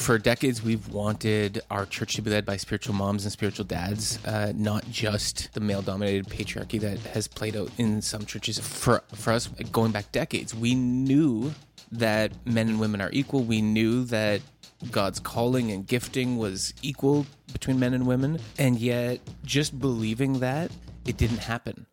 for decades, we've wanted our church to be led by spiritual moms and spiritual dads, uh, not just the male dominated patriarchy that has played out in some churches. For, for us, going back decades, we knew that men and women are equal. We knew that God's calling and gifting was equal between men and women. And yet, just believing that, it didn't happen.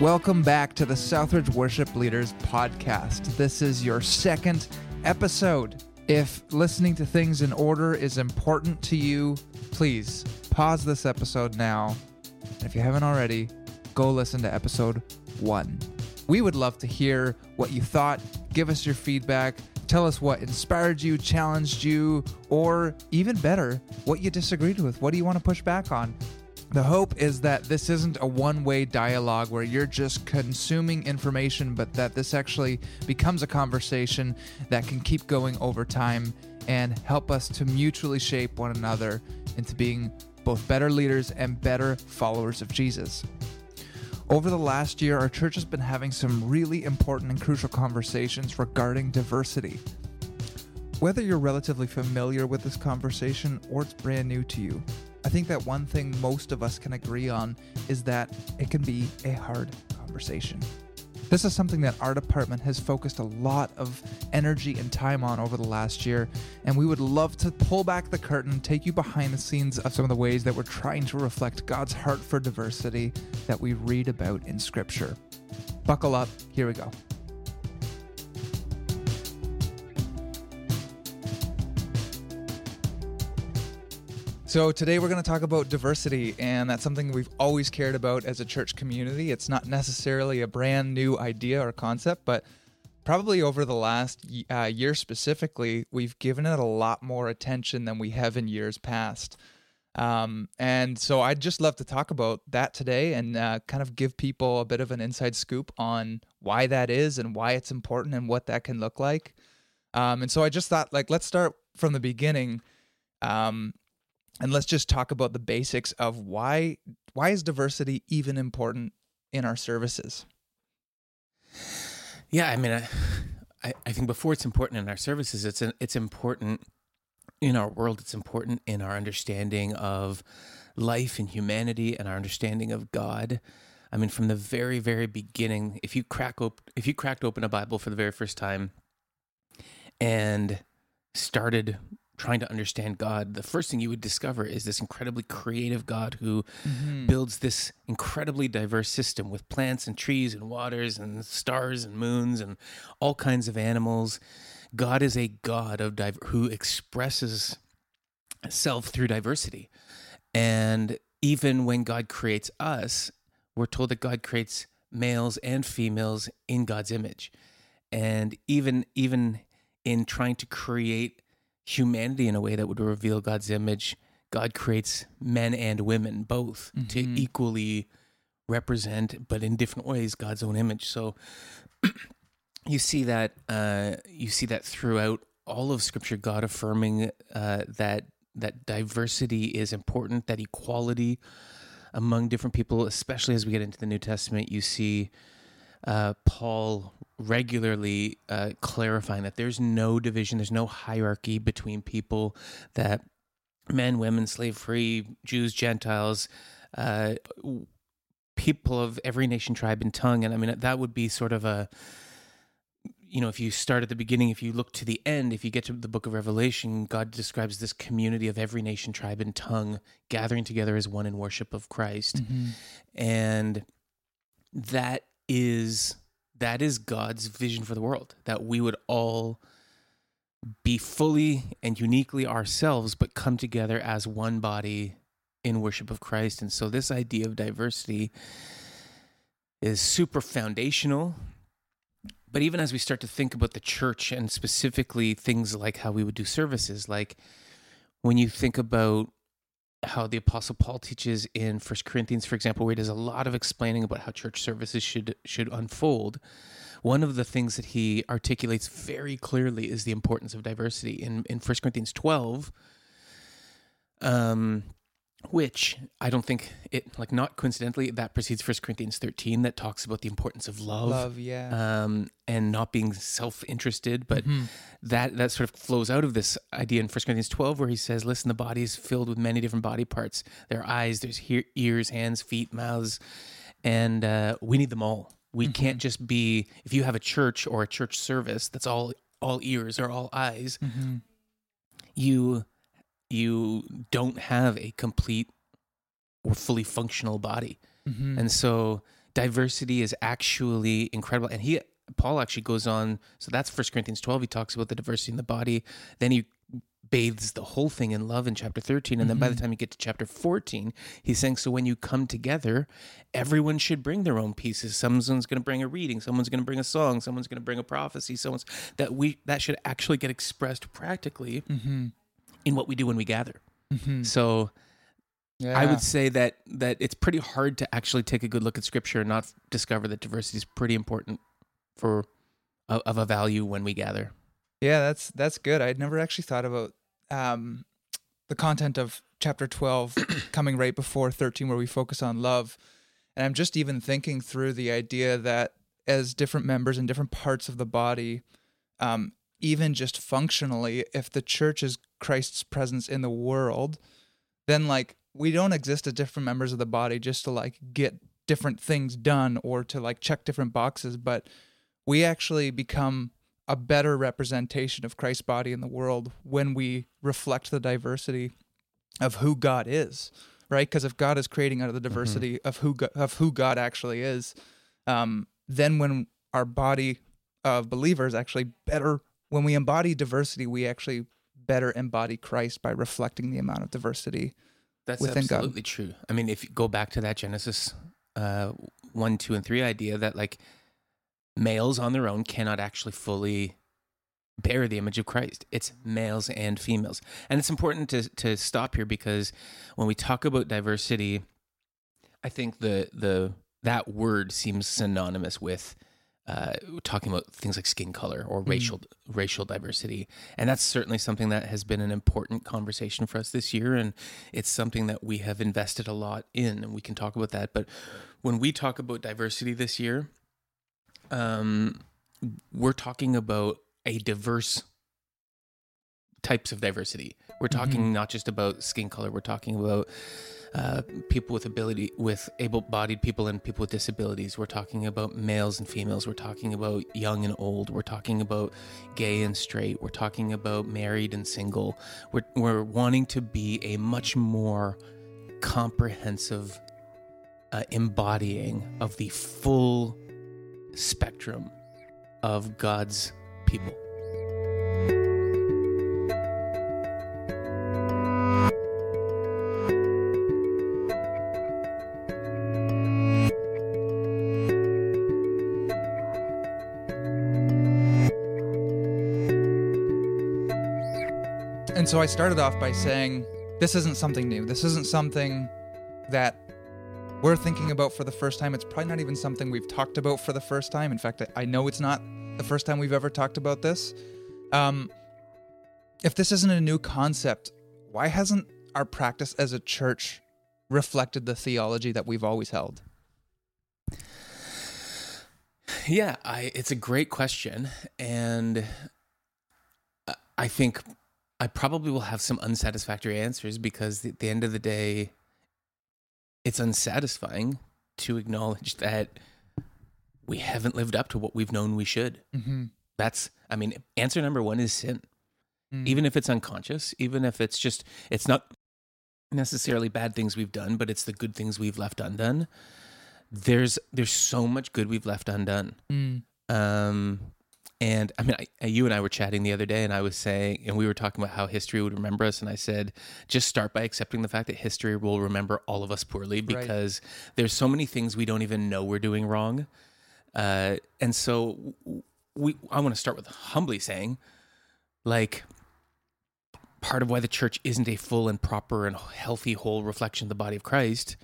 Welcome back to the Southridge Worship Leaders Podcast. This is your second episode. If listening to things in order is important to you, please pause this episode now. And if you haven't already, go listen to episode one. We would love to hear what you thought. Give us your feedback. Tell us what inspired you, challenged you, or even better, what you disagreed with. What do you want to push back on? The hope is that this isn't a one way dialogue where you're just consuming information, but that this actually becomes a conversation that can keep going over time and help us to mutually shape one another into being both better leaders and better followers of Jesus. Over the last year, our church has been having some really important and crucial conversations regarding diversity. Whether you're relatively familiar with this conversation or it's brand new to you, I think that one thing most of us can agree on is that it can be a hard conversation. This is something that our department has focused a lot of energy and time on over the last year, and we would love to pull back the curtain, take you behind the scenes of some of the ways that we're trying to reflect God's heart for diversity that we read about in Scripture. Buckle up, here we go. So, today we're going to talk about diversity, and that's something we've always cared about as a church community. It's not necessarily a brand new idea or concept, but probably over the last uh, year specifically, we've given it a lot more attention than we have in years past. Um, and so, I'd just love to talk about that today and uh, kind of give people a bit of an inside scoop on why that is and why it's important and what that can look like. Um, and so, I just thought, like, let's start from the beginning. Um, and let's just talk about the basics of why why is diversity even important in our services? Yeah i mean i i think before it's important in our services it's an, it's important in our world. It's important in our understanding of life and humanity and our understanding of god. I mean from the very very beginning if you crack op- if you cracked open a bible for the very first time and started trying to understand God, the first thing you would discover is this incredibly creative God who mm-hmm. builds this incredibly diverse system with plants and trees and waters and stars and moons and all kinds of animals. God is a God of diver- who expresses self through diversity. And even when God creates us, we're told that God creates males and females in God's image. And even even in trying to create humanity in a way that would reveal God's image, God creates men and women both mm-hmm. to equally represent, but in different ways, God's own image. So you see that uh, you see that throughout all of Scripture, God affirming uh, that that diversity is important, that equality among different people, especially as we get into the New Testament, you see uh, Paul regularly uh, clarifying that there's no division, there's no hierarchy between people, that men, women, slave free, Jews, Gentiles, uh, people of every nation, tribe, and tongue. And I mean, that would be sort of a, you know, if you start at the beginning, if you look to the end, if you get to the book of Revelation, God describes this community of every nation, tribe, and tongue gathering together as one in worship of Christ. Mm-hmm. And that is that is God's vision for the world that we would all be fully and uniquely ourselves, but come together as one body in worship of Christ. And so, this idea of diversity is super foundational. But even as we start to think about the church and specifically things like how we would do services, like when you think about how the apostle paul teaches in first corinthians for example where he does a lot of explaining about how church services should should unfold. One of the things that he articulates very clearly is the importance of diversity. In in first corinthians 12 um which I don't think it like not coincidentally that precedes First Corinthians 13 that talks about the importance of love, Love, yeah. um, and not being self-interested, but Mhm. that that sort of flows out of this idea in 1 Corinthians 12 where he says, "Listen, the body is filled with many different body parts. There are eyes, there's he- ears, hands, feet, mouths, and uh, we need them all. We can't just be if you have a church or a church service that's all all ears or all eyes, Mhm. you you don't have a complete or fully functional body. Mhm. And so diversity is actually incredible. And he Paul actually goes on, so that's First Corinthians 12. He talks about the diversity in the body. Then he bathes the whole thing in love in chapter 13. And then by the time you get to chapter 14, he's saying, so when you come together, everyone should bring their own pieces. Someone's going to bring a reading, someone's going to bring a song, someone's going to bring a prophecy, someone's that we that should actually get expressed practically Mhm. In what we do when we gather. Mhm. So Yeah. I would say that that it's pretty hard to actually take a good look at scripture and not discover that diversity is pretty important for of of a value when we gather. Yeah, that's that's good. I'd never actually thought about um, the content of chapter 12 coming right before 13 where we focus on love. And I'm just even thinking through the idea that as different members in different parts of the body, um, even just functionally, if the church is Christ's presence in the world, then like we don't exist as different members of the body just to like get different things done or to like check different boxes, but we actually become a better representation of Christ's body in the world when we reflect the diversity of who God is, right? Because if God is creating out of the diversity of who God, of who God actually is, um, then when our body of believers actually better when we embody diversity, we actually better embody Christ by reflecting the amount of diversity. That's Within God. absolutely true. I mean, if you go back to that Genesis uh, one, two, and three idea that like males on their own cannot actually fully bear the image of Christ. It's males and females, and it's important to to stop here because when we talk about diversity, I think the the that word seems synonymous with uh, talking about things like skin color or racial racial diversity, and that's certainly something that has been an important conversation for us this year, and it's something that we have invested a lot in, and we can talk about that. But when we talk about diversity this year, um, we're talking about a diverse types of diversity. We're talking not just about skin color. We're talking about uh, people with ability, with able-bodied people and people with disabilities. We're talking about males and females. We're talking about young and old. We're talking about gay and straight. We're talking about married and single. We're we're wanting to be a much more comprehensive uh, embodying of the full spectrum of God's people. So I started off by saying this isn't something new. This isn't something that we're thinking about for the first time. It's probably not even something we've talked about for the first time. In fact, I- know it's not the first time we've ever talked about this. Um, if this isn't a new concept, why hasn't our practice as a church reflected the theology that we've always held? Yeah, I it's a great question and I think I probably will have some unsatisfactory answers because at the end of the day it's unsatisfying to acknowledge that we haven't lived up to what we've known we should. Mm-hmm. That's I mean answer number 1 is sin. Mm. Even if it's unconscious, even if it's just it's not necessarily bad things we've done, but it's the good things we've left undone. There's there's so much good we've left undone. Mm. Um, and I mean, I, you and I were chatting the other day, and I was saying, and we were talking about how history would remember us, and I said, just start by accepting the fact that history will remember all of us poorly because there's so many things we don't even know we're doing wrong. Uh, and so we, I want to start with humbly saying, like, part of why the church isn't a full and proper and healthy whole reflection of the body of Christ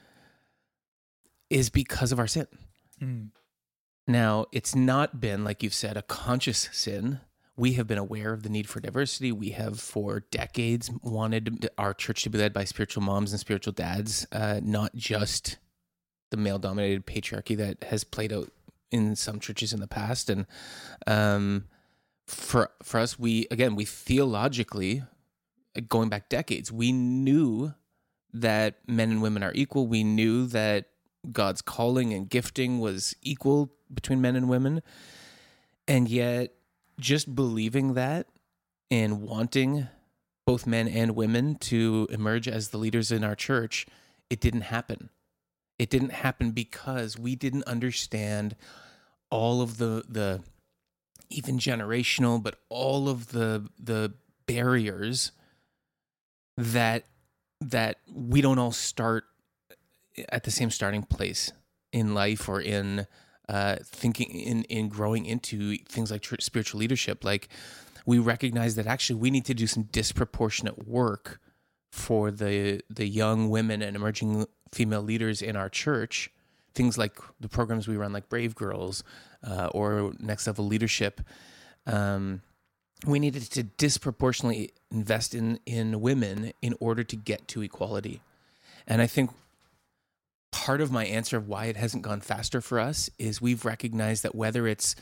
is because of our sin. Mm. Now, it's not been, like you've said, a conscious sin we have been aware of the need for diversity. We have for decades wanted our church to be led by spiritual moms and spiritual dads, uh, not just the male dominated patriarchy that has played out in some churches in the past. And um, for for us, we again we theologically going back decades, we knew that men and women are equal. We knew that God's calling and gifting was equal between men and women. And yet, just believing that and wanting both men and women to emerge as the leaders in our church, it didn't happen. It didn't happen because we didn't understand all of the the even generational, but all of the the barriers that that we don't all start at the same starting place in life or in uh, thinking in in growing into things like spiritual leadership. Like we recognize that actually we need to do some disproportionate work for the the young women and emerging female leaders in our church. Things like the programs we run, like Brave Girls uh, or Next Level Leadership. Um, we needed to disproportionately invest in in women in order to get to equality. And I think part of my answer of why it hasn't gone faster for us is we've recognized that whether it's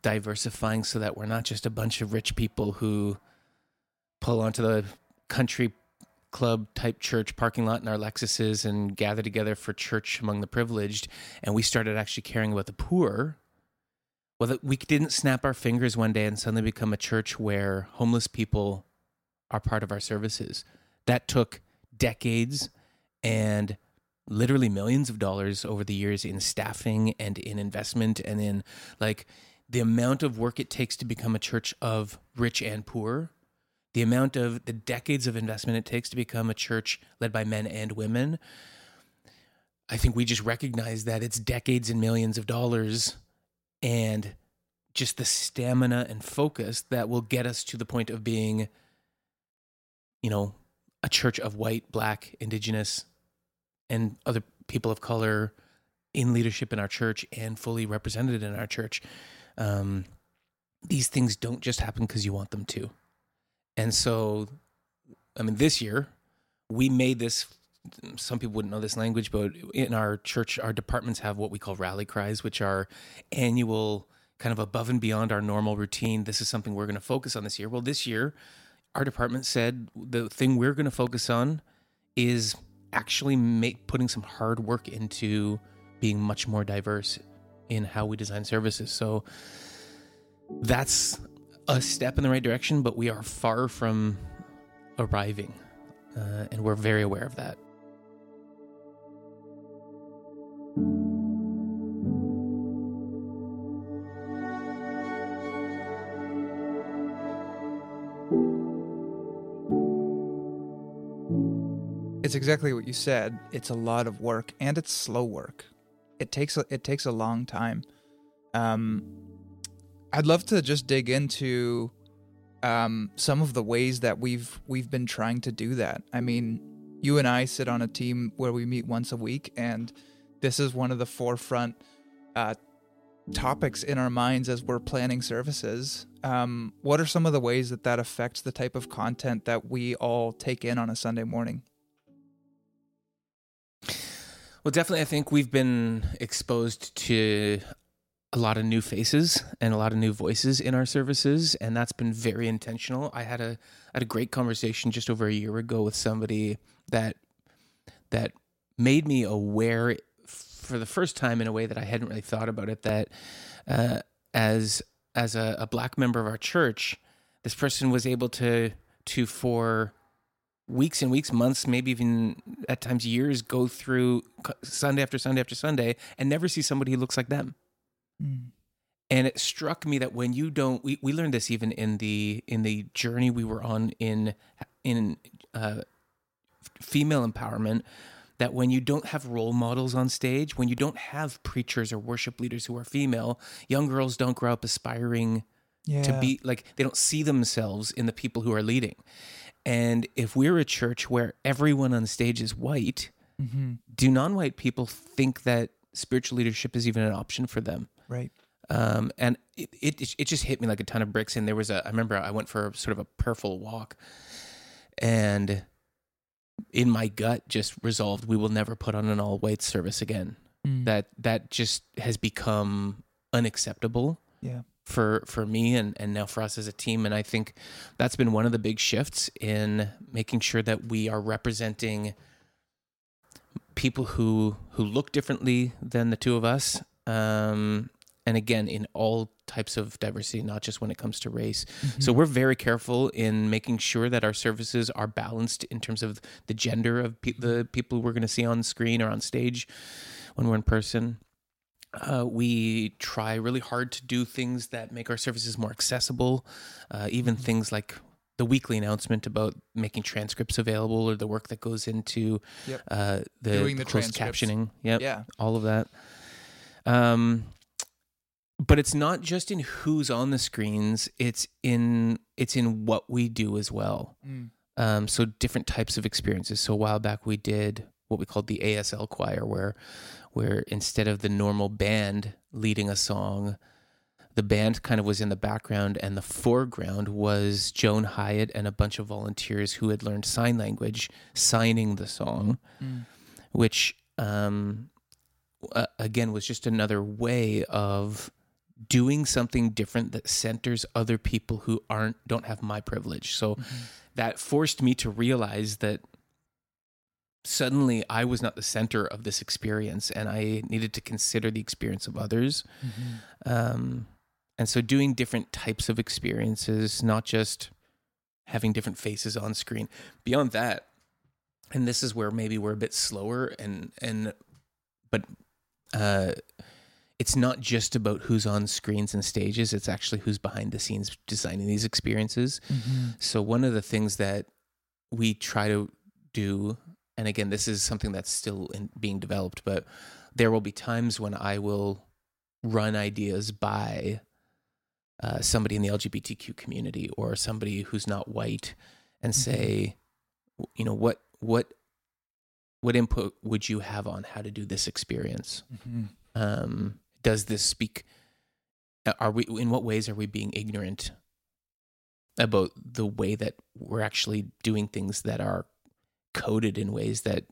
diversifying so that we're not just a bunch of rich people who pull onto the country club type church parking lot in our Lexuses and gather together for church among the privileged, and we started actually caring about the poor well, we didn't snap our fingers one day and suddenly become a church where homeless people are part of our services. That took decades and literally millions of dollars over the years in staffing and in investment and in like the amount of work it takes to become a church of rich and poor the amount of the decades of investment it takes to become a church led by men and women. I think we just recognize that it's decades and millions of dollars and just the stamina and focus that will get us to the point of being, you know, a church of white, black, indigenous, and other people of color in leadership in our church and fully represented in our church. Um, these things don't just happen because you want them to. And so, I mean, this year we made this some people wouldn't know this language, but in our church, our departments have what we call rally cries, which are annual, kind of above and beyond our normal routine. This is something we're going to focus on this year. Well, this year, our department said the thing we're going to focus on is actually make, putting some hard work into being much more diverse in how we design services. So that's a step in the right direction, but we are far from arriving. Uh, and we're very aware of that. It's exactly what you said. It's a lot of work and it's slow work. It takes a, it takes a long time. Um, I'd love to just dig into um, some of the ways that we've we've been trying to do that. I mean, you and I sit on a team where we meet once a week, and this is one of the forefront uh, topics in our minds as we're planning services. Um, what are some of the ways that that affects the type of content that we all take in on a Sunday morning? Well, definitely, I think we've been exposed to a lot of new faces and a lot of new voices in our services, and that's been very intentional. I had a had a great conversation just over a year ago with somebody that that made me aware for the first time in a way that I hadn't really thought about it. That uh, as as a, a black member of our church, this person was able to to for weeks and weeks, months, maybe even at times years, go through Sunday after Sunday after Sunday and never see somebody who looks like them. Mm. And it struck me that when you don't, we, we learned this even in the in the journey we were on in in uh, female empowerment. That when you don't have role models on stage, when you don't have preachers or worship leaders who are female, young girls don't grow up aspiring yeah. to be like they don't see themselves in the people who are leading. And if we're a church where everyone on stage is white, mm-hmm. do non white people think that spiritual leadership is even an option for them? Right. Um, and it, it it just hit me like a ton of bricks. And there was a I remember I went for sort of a prayerful walk, and in my gut just resolved we will never put on an all white service again. Mm. That that just has become unacceptable yeah. For for me and and now for us as a team. And I think that's been one of the big shifts in making sure that we are representing people who who look differently than the two of us. Um and again in all types of diversity not just when it comes to race. So we're very careful in making sure that our services are balanced in terms of the gender of pe- the people we're going to see on screen or on stage when we're in person uh, we try really hard to do things that make our services more accessible, uh, even things like the weekly announcement about making transcripts available or the work that goes into Yep. uh, the, Doing the closed captioning. Yep, Yeah. all of that. Um, but it's not just in who's on the screens; it's in it's in what we do as well. Mm. Um, so different types of experiences. So a while back we did what we called the ASL choir, where where instead of the normal band leading a song, the band kind of was in the background and the foreground was Joan Hyatt and a bunch of volunteers who had learned sign language signing the song, Mm. which um, uh, again was just another way of doing something different that centers other people who aren't don't have my privilege. So that forced me to realize that suddenly I was not the center of this experience and I needed to consider the experience of others. Um, and so doing different types of experiences, not just having different faces on screen. Beyond that, and this is where maybe we're a bit slower and and but uh it's not just about who's on screens and stages, it's actually who's behind the scenes designing these experiences. So one of the things that we try to do, and again, this is something that's still in, being developed, but there will be times when I will run ideas by uh, somebody in the LGBTQ community or somebody who's not white, and say, you know, what what what input would you have on how to do this experience? Mm-hmm. um, does this speak are we in what ways are we being ignorant about the way that we're actually doing things that are coded in ways that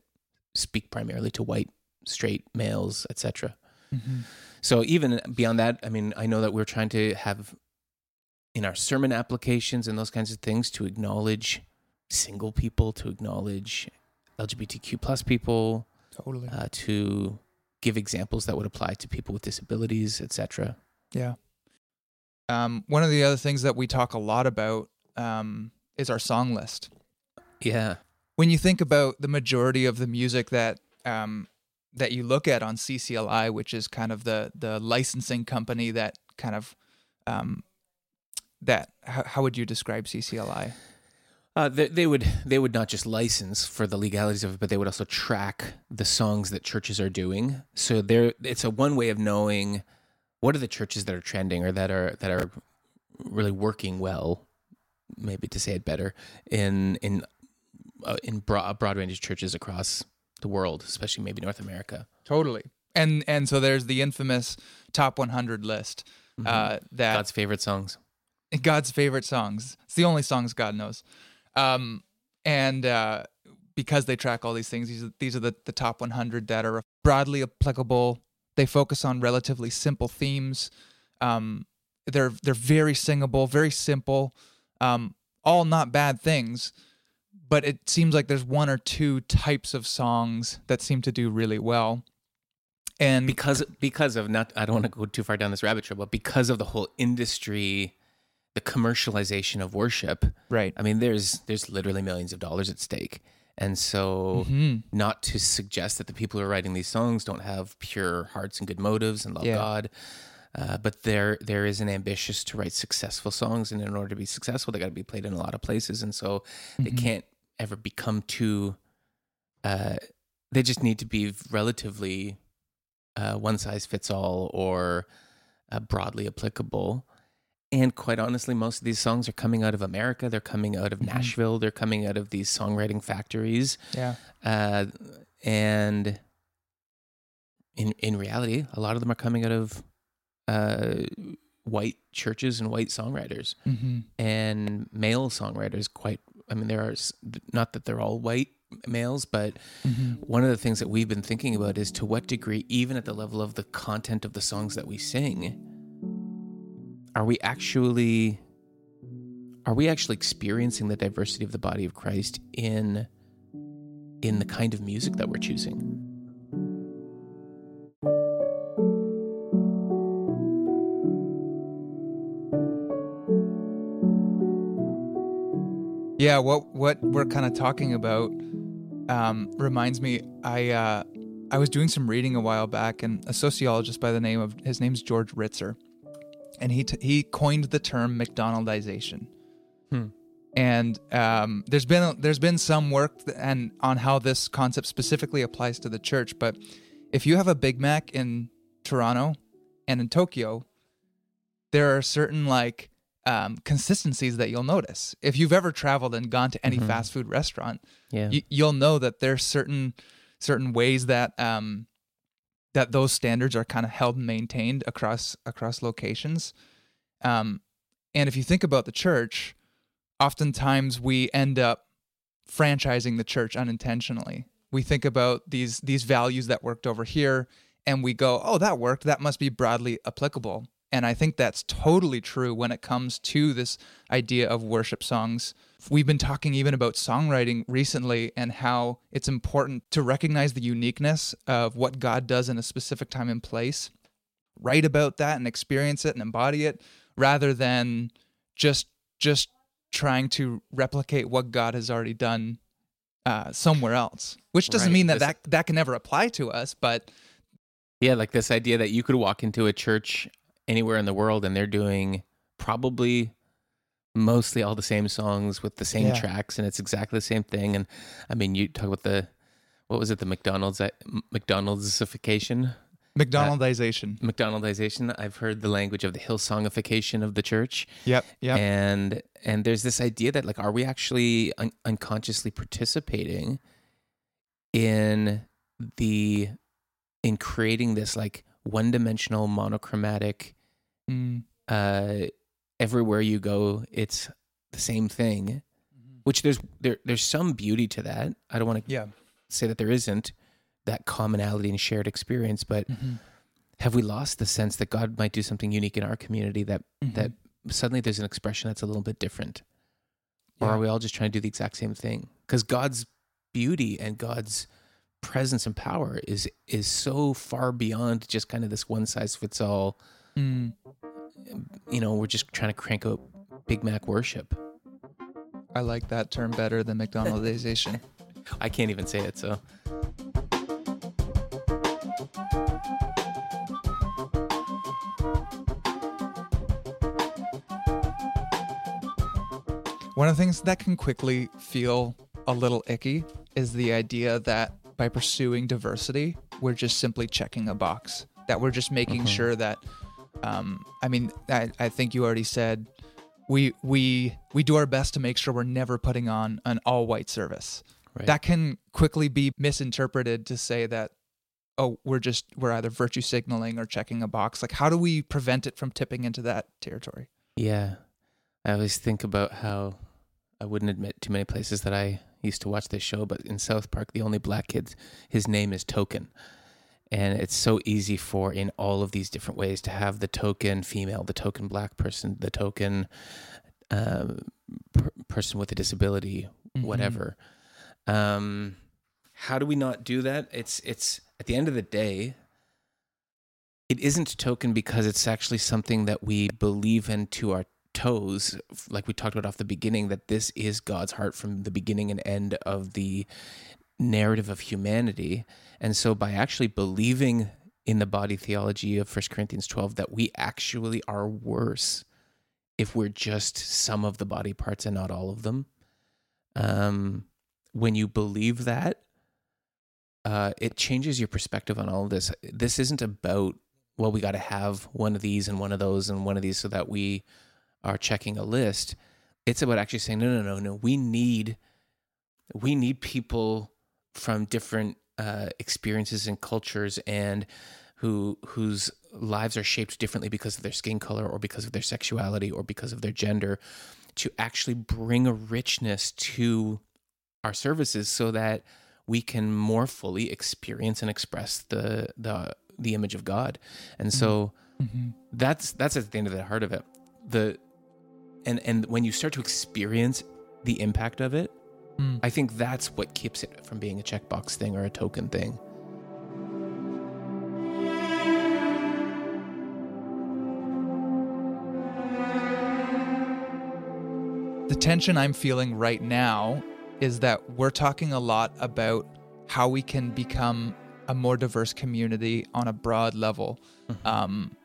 speak primarily to white straight males etc Mm-hmm. so even beyond that i mean i know that we're trying to have in our sermon applications and those kinds of things to acknowledge single people to acknowledge lgbtq plus people Totally. uh, to give examples that would apply to people with disabilities, etc. Yeah. Um, one of the other things that we talk a lot about um, is our song list. Yeah, When you think about the majority of the music that um, that you look at on CCLI, which is kind of the the licensing company that kind of um, that how, how would you describe CCLI? uh, they, they would they would not just license for the legalities of it, but they would also track the songs that churches are doing. So there, it's a one way of knowing what are the churches that are trending or that are that are really working well. Maybe to say it better in in in broad, a broad range of churches across the world, especially maybe North America. Totally. And and so there's the infamous top 100 list uh, that God's favorite songs. God's favorite songs. It's the only songs God knows. Um, and uh, because they track all these things, these are, these are the, the top 100 that are broadly applicable. They focus on relatively simple themes. Um, they're they're very singable, very simple. Um, all not bad things, but it seems like there's one or two types of songs that seem to do really well. And because because of not I don't want to go too far down this rabbit trail, but because of the whole industry, the commercialization of worship. right, I mean, there's there's literally millions of dollars at stake, and so Mhm. not to suggest that the people who are writing these songs don't have pure hearts and good motives and love Yeah. God. Uh, but there, there is an ambitious to write successful songs, and in order to be successful, they got to be played in a lot of places, and so they Mhm. can't ever become too. Uh, they just need to be relatively uh, one size fits all or uh, broadly applicable. And quite honestly, most of these songs are coming out of America. They're coming out of Mhm. Nashville. They're coming out of these songwriting factories. yeah, Uh, and in in reality, a lot of them are coming out of uh, white churches and white songwriters Mm-hmm. and male songwriters. Quite, I mean, there are not that they're all white males, but Mm-hmm. one of the things that we've been thinking about is to what degree, even at the level of the content of the songs that we sing, are we actually are we actually experiencing the diversity of the body of Christ in in the kind of music that we're choosing? Yeah, what what we're kind of talking about um, reminds me. I uh, I was doing some reading a while back, and a sociologist by the name of his name's George Ritzer, and he t- he coined the term McDonaldization. Hmm. And um, there's been there's been some work th- and on how this concept specifically applies to the church. But if you have a Big Mac in Toronto and in Tokyo, there are certain like um, consistencies that you'll notice. If you've ever traveled and gone to any Mhm. fast food restaurant, Yeah. you, you'll know that there's certain certain ways that um, that those standards are kind of held and maintained across across locations. Um, and if you think about the church, oftentimes we end up franchising the church unintentionally. We think about these these values that worked over here, and we go, "Oh, that worked. That must be broadly applicable." And I think that's totally true when it comes to this idea of worship songs. We've been talking even about songwriting recently and how it's important to recognize the uniqueness of what God does in a specific time and place, write about that and experience it and embody it rather than just just trying to replicate what God has already done uh, somewhere else. Which doesn't Right. mean that, This- that that can never apply to us, but Yeah, like this idea that you could walk into a church anywhere in the world and they're doing probably mostly all the same songs with the same Yeah. tracks and it's exactly the same thing. And I mean, you talk about the what was it, the McDonald's uh, McDonald'sification, McDonaldization. McDonaldization. I've heard the language of the Hillsongification of the church, yep, yep. and and there's this idea that like, are we actually un- unconsciously participating in the in creating this like one-dimensional monochromatic Mm. uh everywhere you go it's the same thing which there's there there's some beauty to that i don't want to Yeah. say that there isn't that commonality and shared experience but Mhm. have we lost the sense that god might do something unique in our community that Mhm. that suddenly there's an expression that's a little bit different or are we all just trying to do the exact same thing because god's beauty and god's presence and power is is so far beyond just kind of this one size fits all Mm. You know we're just trying to crank up big mac worship I like that term better than McDonaldization. i can't even say it so One of the things that can quickly feel a little icky is the idea that by pursuing diversity, we're just simply checking a box. That we're just making Mhm. sure that, um, I mean, I, I think you already said we we we do our best to make sure we're never putting on an all white service. right That can quickly be misinterpreted to say that, oh, we're just we're either virtue signaling or checking a box. Like, how do we prevent it from tipping into that territory? yeah i always think about how i wouldn't admit too many places that i used to watch this show but in south park the only black kid his name is token and it's so easy for in all of these different ways to have the token female the token black person the token um, per- person with a disability Mhm. whatever. Um how do we not do that? It's it's at the end of the day it isn't token because it's actually something that we believe in to our toes. Like we talked about off the beginning that this is god's heart from the beginning and end of the narrative of humanity. And so by actually believing in the body theology of 1 corinthians 12 that we actually are worse if we're just some of the body parts and not all of them. Um when you believe that uh it changes your perspective on all of this. This isn't about well we got to have one of these and one of those and one of these so that we are checking a list. It's about actually saying no no no no we need we need people from different uh, experiences and cultures and who whose lives are shaped differently because of their skin color or because of their sexuality or because of their gender to actually bring a richness to our services so that we can more fully experience and express the the the image of God. And so Mm-hmm. that's that's at the end of the heart of it. The and and when you start to experience the impact of it, Mm. I think that's what keeps it from being a checkbox thing or a token thing. The tension I'm feeling right now is that we're talking a lot about how we can become a more diverse community on a broad level. Um,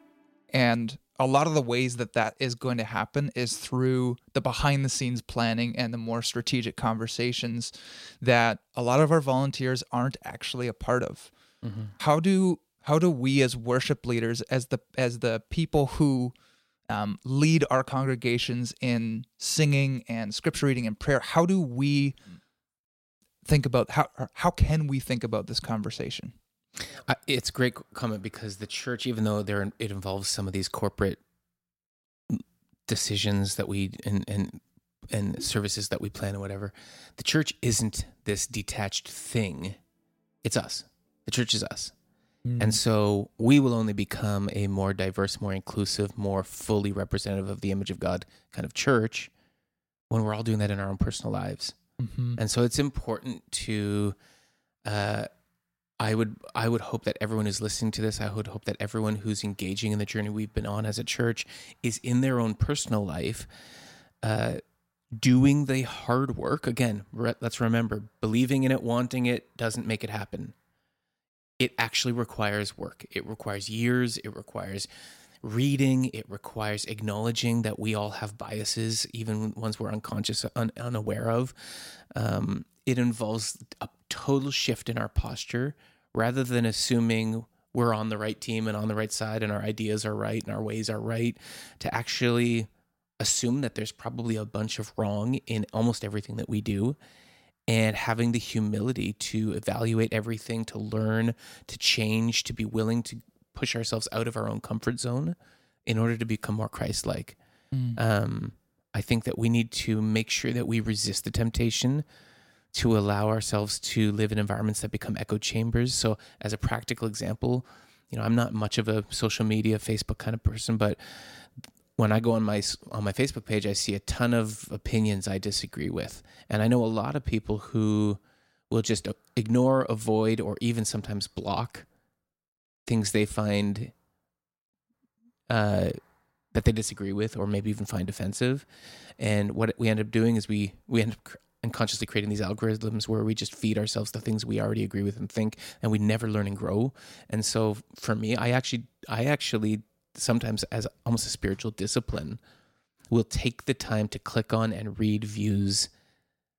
and a lot of the ways that that is going to happen is through the behind the scenes planning and the more strategic conversations that a lot of our volunteers aren't actually a part of. How do how do we as worship leaders as the as the people who um, lead our congregations in singing and scripture reading and prayer how do we think about how how can we think about this conversation I, it's a great comment because the church, even though there it involves some of these corporate decisions that we and and and services that we plan and whatever, the church isn't this detached thing. It's us. The church is us. And so we will only become a more diverse, more inclusive, more fully representative of the image of God kind of church when we're all doing that in our own personal lives. Mhm. And so it's important to uh I would I would hope that everyone who's listening to this, I would hope that everyone who's engaging in the journey we've been on as a church is in their own personal life uh doing the hard work. Again, re- let's remember, believing in it, wanting it doesn't make it happen. It actually requires work. It requires years, it requires reading, it requires acknowledging that we all have biases, even ones we're unconscious, un- unaware of. Um, it involves a total shift in our posture rather than assuming we're on the right team and on the right side and our ideas are right and our ways are right, to actually assume that there's probably a bunch of wrong in almost everything that we do and having the humility to evaluate everything, to learn, to change, to be willing to push ourselves out of our own comfort zone in order to become more Christ like. Um, I think that we need to make sure that we resist the temptation to allow ourselves to live in environments that become echo chambers. So, as a practical example, you know, I'm not much of a social media, Facebook kind of person, but when I go on my on my Facebook page, I see a ton of opinions I disagree with, and I know a lot of people who will just ignore, avoid, or even sometimes block things they find uh, that they disagree with, or maybe even find offensive. And what we end up doing is we we end up unconsciously creating these algorithms where we just feed ourselves the things we already agree with and think, and we never learn and grow. And so, for me, I actually I actually sometimes as almost a spiritual discipline will take the time to click on and read views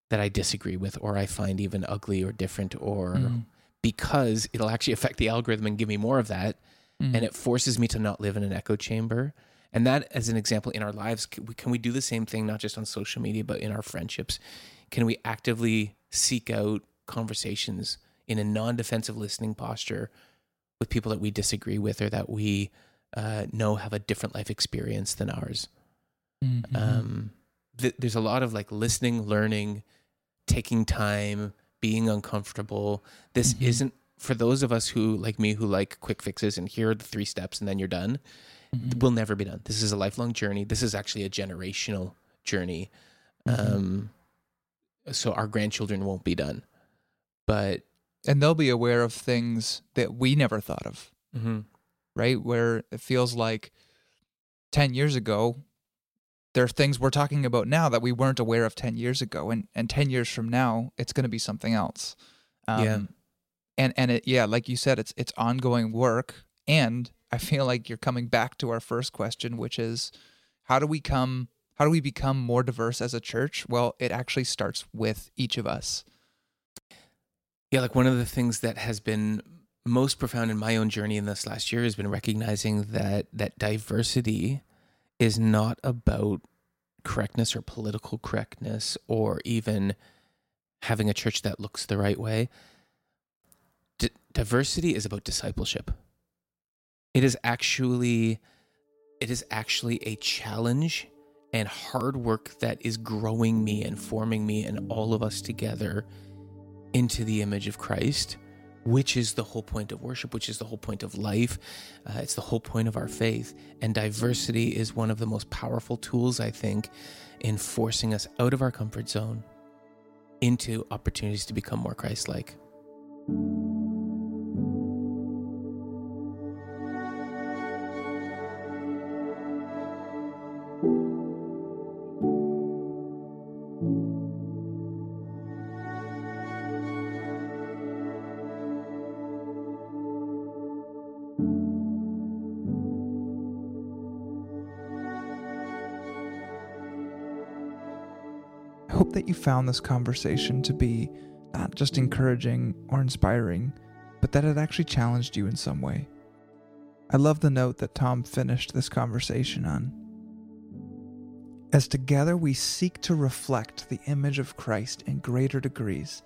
that I disagree with or I find even ugly or different or Mm. Because it'll actually affect the algorithm and give me more of that Mm. and it forces me to not live in an echo chamber and that as an example in our lives can we, can we do the same thing not just on social media but in our friendships can we actively seek out conversations in a non-defensive listening posture with people that we disagree with or that we uh, know have a different life experience than ours Mhm. um, th- there's a lot of like listening, learning, taking time, being uncomfortable. This Mhm. isn't for those of us who, like me, who like quick fixes and here are the three steps and then you're done. Mhm. Will never be done. This is a lifelong journey. This is actually a generational journey. Mhm. Um, so our grandchildren won't be done, but and they'll be aware of things that we never thought of mhm, right? Where it feels like 10 years ago, there are things we're talking about now that we weren't aware of 10 years ago. And, and 10 years from now, it's going to be something else. Um, Yeah. And, and it, yeah, like you said, it's, it's ongoing work. And I feel like you're coming back to our first question, which is how do we come, how do we become more diverse as a church? Well, it actually starts with each of us. Yeah, like one of the things that has been most profound in my own journey in this last year has been recognizing that that diversity is not about correctness or political correctness or even having a church that looks the right way. D- diversity is about discipleship. It is actually it is actually a challenge and hard work that is growing me and forming me and all of us together into the image of Christ, which is the whole point of worship, which is the whole point of life. Uh, it's the whole point of our faith. And diversity is one of the most powerful tools, I think, in forcing us out of our comfort zone into opportunities to become more Christ like. Hope that you found this conversation to be not just encouraging or inspiring, but that it actually challenged you in some way. I love the note that Tom finished this conversation on. As together we seek to reflect the image of Christ in greater degrees,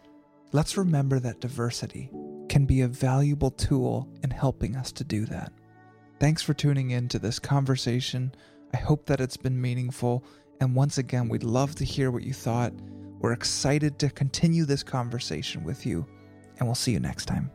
let's remember that diversity can be a valuable tool in helping us to do that. Thanks for tuning in to this conversation. I hope that it's been meaningful. And once again, we'd love to hear what you thought. We're excited to continue this conversation with you, and we'll see you next time.